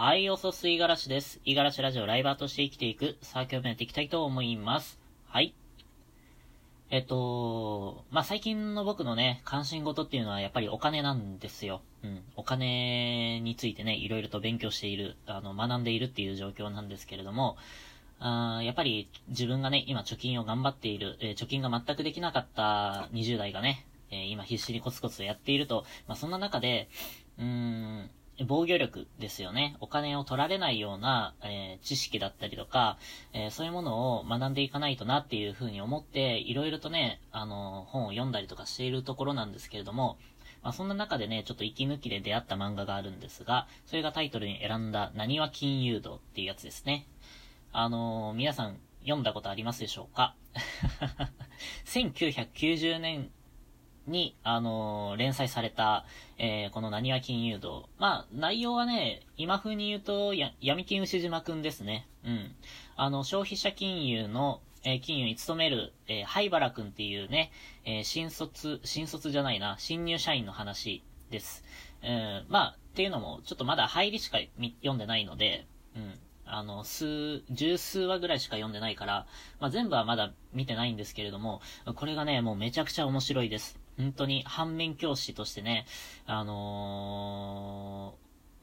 はい、おそすいがらしです。いがらしラジオライバーとして生きていく、さあ今日もやっていきたいと思います。はい。えっと、まあ、最近の僕のね、関心事っていうのはやっぱりお金なんですよ。うん。お金についてね、いろいろと勉強している、あの、学んでいるっていう状況なんですけれども、あやっぱり自分がね、今貯金を頑張っている、えー、貯金が全くできなかった20代がね、えー、今必死にコツコツやっていると、まあ、そんな中で、うーん、防御力ですよね。お金を取られないような、えー、知識だったりとか、えー、そういうものを学んでいかないとなっていうふうに思って、いろいろとね、あの、本を読んだりとかしているところなんですけれども、まあ、そんな中でね、ちょっと息抜きで出会った漫画があるんですが、それがタイトルに選んだ、何は金融道っていうやつですね。あの、皆さん読んだことありますでしょうか？1990年に、あのー、連載された、えー、この何は金融道。まあ、内容はね、今風に言うと、や、闇金牛島くんですね。うん。あの、消費者金融の、えー、金融に勤める、えー、灰原くんっていうね、えー、新卒、新卒じゃないな、新入社員の話です。うん、まあ、っていうのも、ちょっとまだ入りしか読んでないので、うん。あの、数、十数話ぐらいしか読んでないから、まあ、全部はまだ見てないんですけれども、これがね、もうめちゃくちゃ面白いです。本当に反面教師としてね、あの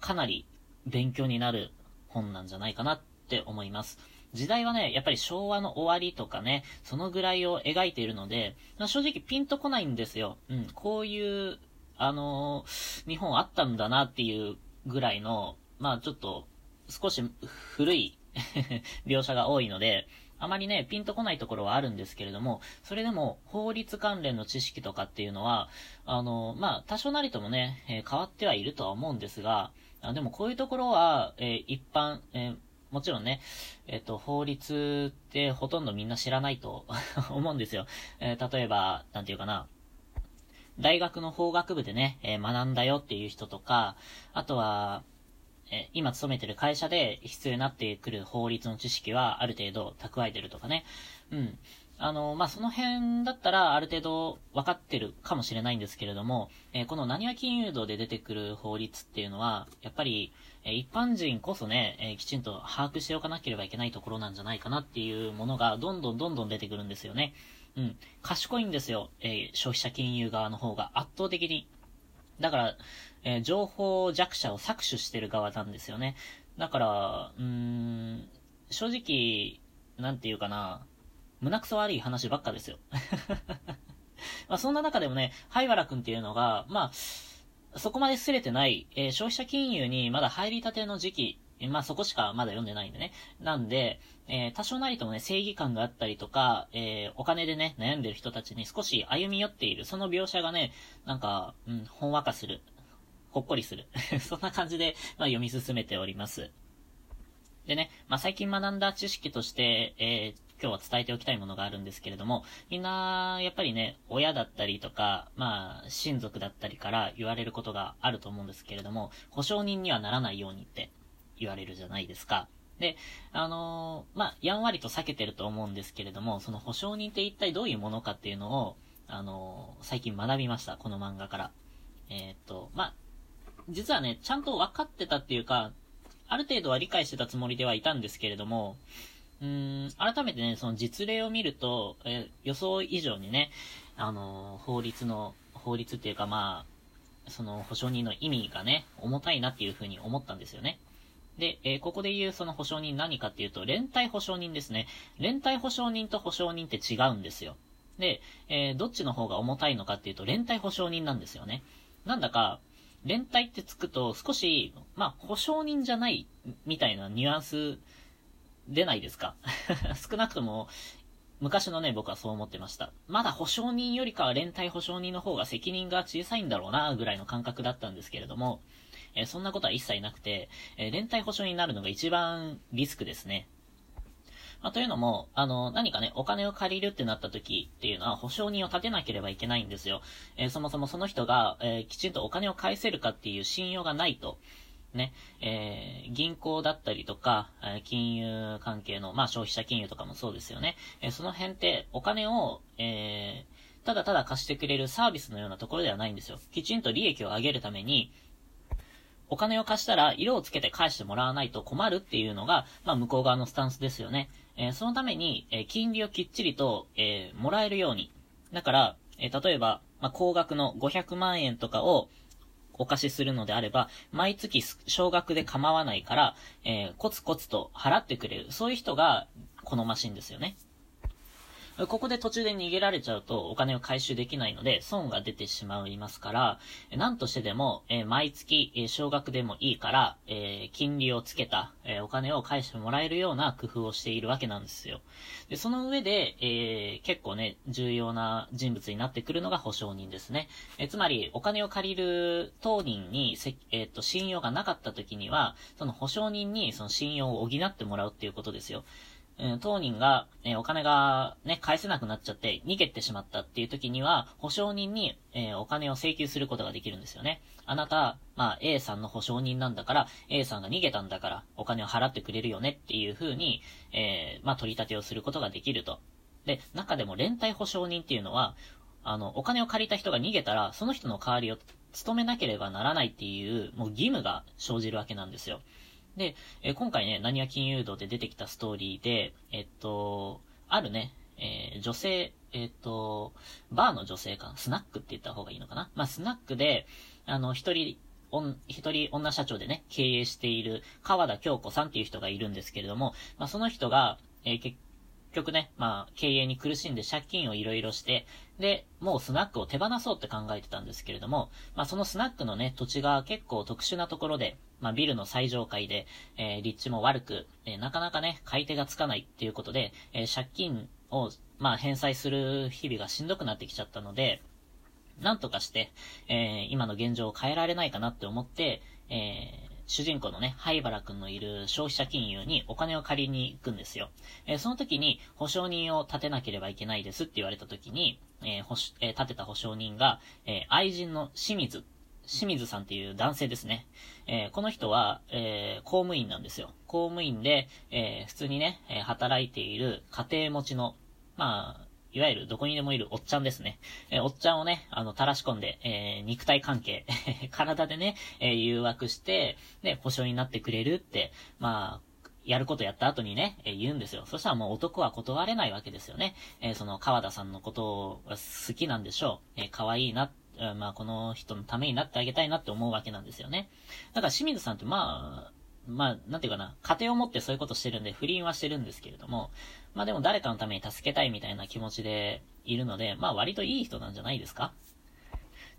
ー、かなり勉強になる本なんじゃないかなって思います。時代はね、やっぱり昭和の終わりとかね、そのぐらいを描いているので、まあ、正直ピンとこないんですよ。うん、こういう、あのー、日本あったんだなっていうぐらいの、まあちょっと、少し古い 描写が多いので、あまりね、ピンとこないところはあるんですけれども、それでも法律関連の知識とかっていうのは、あの、まあ、多少なりともね、えー、変わってはいるとは思うんですが、あでもこういうところは、えー、一般、えー、もちろんね、えっ、と、法律ってほとんどみんな知らないと 思うんですよ。え例えば、なんていうかな、大学の法学部でね、え学んだよっていう人とか、あとは、え今勤めてる会社で必要になってくる法律の知識はある程度蓄えてるとかね。うん。あの、まあ、その辺だったらある程度分かってるかもしれないんですけれども、えー、この何は金融道で出てくる法律っていうのは、やっぱり、えー、一般人こそね、えー、きちんと把握しておかなければいけないところなんじゃないかなっていうものがどんどんどんどん出てくるんですよね。うん。賢いんですよ。え消費者金融側の方が圧倒的に。だから、えー、情報弱者を搾取してる側なんですよね。だから、うーん、正直、なんていうかな、胸くそ悪い話ばっかですよ。まあそんな中でもね、灰原くんっていうのが、まあ、そこまで擦れてない、えー、消費者金融にまだ入りたての時期、まあそこしかまだ読んでないんでね。なんで、えー、多少なりともね、正義感があったりとか、えー、お金でね、悩んでる人たちに少し歩み寄っている、その描写がね、なんか、うん、ほんわかする。ほっこりする。そんな感じで、まあ、読み進めております。でね、まあ、最近学んだ知識として、えー、今日は伝えておきたいものがあるんですけれども、みんな、やっぱりね、親だったりとか、まあ、親族だったりから言われることがあると思うんですけれども、保証人にはならないようにって言われるじゃないですか。で、あのー、まあ、やんわりと避けてると思うんですけれども、その保証人って一体どういうものかっていうのを、あのー、最近学びました、この漫画から。えー、っと、まあ、実はね、ちゃんと分かってたっていうか、ある程度は理解してたつもりではいたんですけれども、うん、改めてね、その実例を見ると、え予想以上にね、あの、法律の、法律っていうかまあ、その保証人の意味がね、重たいなっていうふうに思ったんですよね。で、えー、ここで言うその保証人何かっていうと、連帯保証人ですね。連帯保証人と保証人って違うんですよ。で、えー、どっちの方が重たいのかっていうと、連帯保証人なんですよね。なんだか、連帯ってつくと少し、まあ、保証人じゃないみたいなニュアンス出ないですか？少なくとも、昔のね、僕はそう思ってました。まだ保証人よりかは連帯保証人の方が責任が小さいんだろうな、ぐらいの感覚だったんですけれども、えー、そんなことは一切なくて、えー、連帯保証人になるのが一番リスクですね。まあ、というのも、あの、何かね、お金を借りるってなった時っていうのは保証人を立てなければいけないんですよ。えー、そもそもその人が、えー、きちんとお金を返せるかっていう信用がないと、ね、えー、銀行だったりとか、え金融関係の、まあ、消費者金融とかもそうですよね。えその辺ってお金を、えただただ貸してくれるサービスのようなところではないんですよ。きちんと利益を上げるために、お金を貸したら色をつけて返してもらわないと困るっていうのが、まあ、向こう側のスタンスですよね。えー、そのために、えー、金利をきっちりと、えー、もらえるように。だから、え例えば、まあ、高額の500万円とかを、お貸しするのであれば、毎月少額で構わないから、えコツコツと払ってくれる。そういう人が好ましいんですよね。ここで途中で逃げられちゃうとお金を回収できないので損が出てしまいますから、何としてでも、え、毎月、少額でもいいから、え、金利をつけた、えお金を返してもらえるような工夫をしているわけなんですよ。で、その上で、え結構ね、重要な人物になってくるのが保証人ですね。えつまり、お金を借りる当人に、えっと、信用がなかった時には、その保証人にその信用を補ってもらうっていうことですよ。うん、当人が、えー、お金がね、返せなくなっちゃって逃げてしまったっていう時には、保証人に、えー、お金を請求することができるんですよね。あなた、まあ、A さんの保証人なんだから、A さんが逃げたんだから、お金を払ってくれるよねっていう風に、えー、まあ、取り立てをすることができると。で、中でも連帯保証人っていうのは、あの、お金を借りた人が逃げたら、その人の代わりを務めなければならないっていう、もう義務が生じるわけなんですよ。で、えー、今回ね、何は金融道で出てきたストーリーで、えっと、あるね、えー、女性、えっと、バーの女性かスナックって言った方がいいのかな？まあ、スナックで、あの、一人、一人女社長でね、経営している川田京子さんっていう人がいるんですけれども、まあ、その人が、えー、結局ね、まあ、経営に苦しんで借金をいろいろして、で、もうスナックを手放そうって考えてたんですけれども、まあ、そのスナックのね、土地が結構特殊なところで、まあ、ビルの最上階で、えー、立地も悪く、えー、なかなかね、買い手がつかないっていうことで、えー、借金を、まあ、返済する日々がしんどくなってきちゃったので、なんとかして、えー、今の現状を変えられないかなって思って、えー、主人公のね、灰原くんのいる消費者金融にお金を借りに行くんですよ。えー、その時に保証人を立てなければいけないですって言われた時に、えー、ほし、えー、立てた保証人が、え愛人の清水清水さんっていう男性ですね。えー、この人は、えー、公務員なんですよ。公務員で、えー、普通にね、え働いている家庭持ちの、まあ、いわゆるどこにでもいるおっちゃんですね。えおっちゃんをね、あの、垂らし込んで、え肉体関係、体でね、え誘惑して、で、保証になってくれるって、まあ、やることやった後にね、えー、言うんですよ。そしたらもう男は断れないわけですよね。えー、その川田さんのことを好きなんでしょう。えー、可愛いな、まあ、この人のためになってあげたいなって思うわけなんですよね。だから清水さんってまあ、まあ、なんていうかな、家庭を持ってそういうことしてるんで、不倫はしてるんですけれども、まあでも誰かのために助けたいみたいな気持ちでいるので、まあ割といい人なんじゃないですか？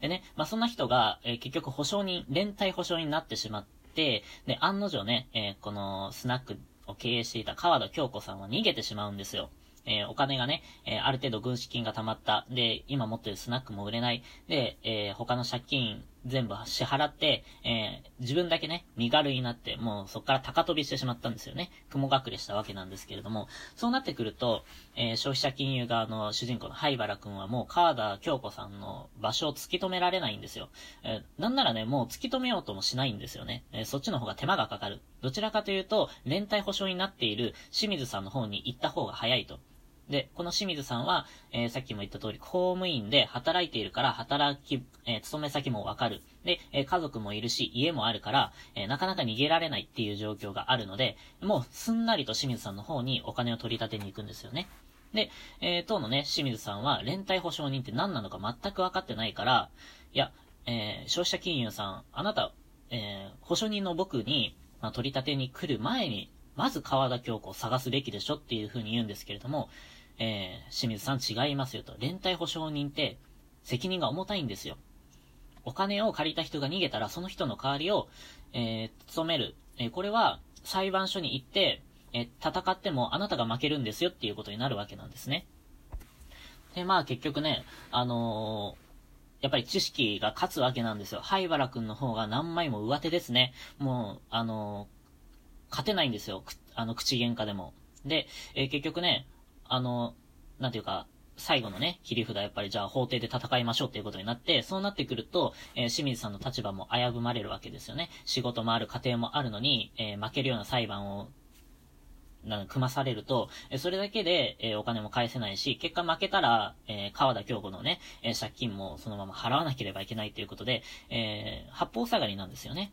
でね、まあそんな人が、えー、結局保証人、連帯保証になってしまって、で、案の定ね、えー、このスナックを経営していた川田京子さんは逃げてしまうんですよ。えー、お金がね、えー、ある程度軍資金が溜まった。で、今持ってるスナックも売れない。で、えー、他の借金全部支払って、え自分だけね、身軽になって、もうそこから高飛びしてしまったんですよね。雲隠れしたわけなんですけれども、そうなってくると、え消費者金融側の主人公の灰原くんはもう川田京子さんの場所を突き止められないんですよ。えなんならね、もう突き止めようともしないんですよね。えそっちの方が手間がかかる。どちらかというと、連帯保証になっている清水さんの方に行った方が早いと。で、この清水さんは、えー、さっきも言った通り、公務員で働いているから、働き、えー、勤め先もわかる。で、えー、家族もいるし、家もあるから、えなかなか逃げられないっていう状況があるので、もうすんなりと清水さんの方にお金を取り立てに行くんですよね。で、え当のね、清水さんは、連帯保証人って何なのか全く分かってないから、いや、え消費者金融さん、あなた、え保証人の僕に、まあ、取り立てに来る前に、まず川田京子を探すべきでしょっていう風に言うんですけれども、えー、清水さん違いますよと。連帯保証人って責任が重たいんですよ。お金を借りた人が逃げたら、その人の代わりを、えー、務める。えー、これは裁判所に行って、えー、戦ってもあなたが負けるんですよっていうことになるわけなんですね。で、まあ結局ね、あのやっぱり知識が勝つわけなんですよ。灰原くんの方が何枚も上手ですね。もう、あの勝てないんですよ。あの、口喧嘩でも。で、え、結局ね、あの、なんていうか、最後のね、切り札やっぱりじゃあ法廷で戦いましょうっていうことになって、そうなってくると、えー、清水さんの立場も危ぶまれるわけですよね。仕事もある、家庭もあるのに、えー、負けるような裁判を、な組まされると、えそれだけで、えお金も返せないし、結果負けたら、え川田京子のね、え借金もそのまま払わなければいけないということで、え八方下がりなんですよね。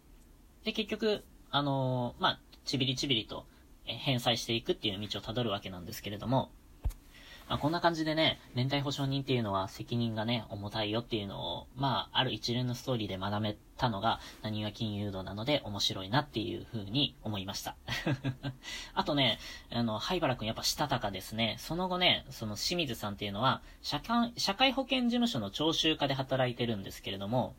で、結局、あの、まあ、ちびりちびりとえ返済していくっていう道をたどるわけなんですけれども、まあ、こんな感じでね、連帯保証人っていうのは責任がね、重たいよっていうのを、まあ、ある一連のストーリーで学べたのが、何が金融道なので面白いなっていう風に思いました。あとね、あの、灰原くんやっぱしたたかですね。その後ね、その清水さんっていうのは、社会、社会保険事務所の徴収課で働いてるんですけれども、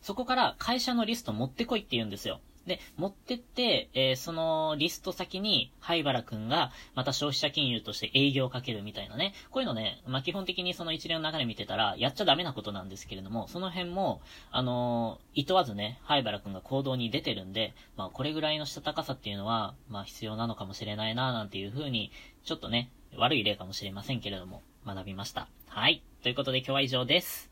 そこから会社のリスト持ってこいって言うんですよ。で、持ってって、えー、そのリスト先に、灰原くんが、また消費者金融として営業をかけるみたいなね。こういうのね、まあ、基本的にその一連の流れ見てたら、やっちゃダメなことなんですけれども、その辺も、あのー、意図わずね、灰原くんが行動に出てるんで、まあ、これぐらいのしたたかさっていうのは、まあ、必要なのかもしれないな、なんていう風に、ちょっとね、悪い例かもしれませんけれども、学びました。はい。ということで今日は以上です。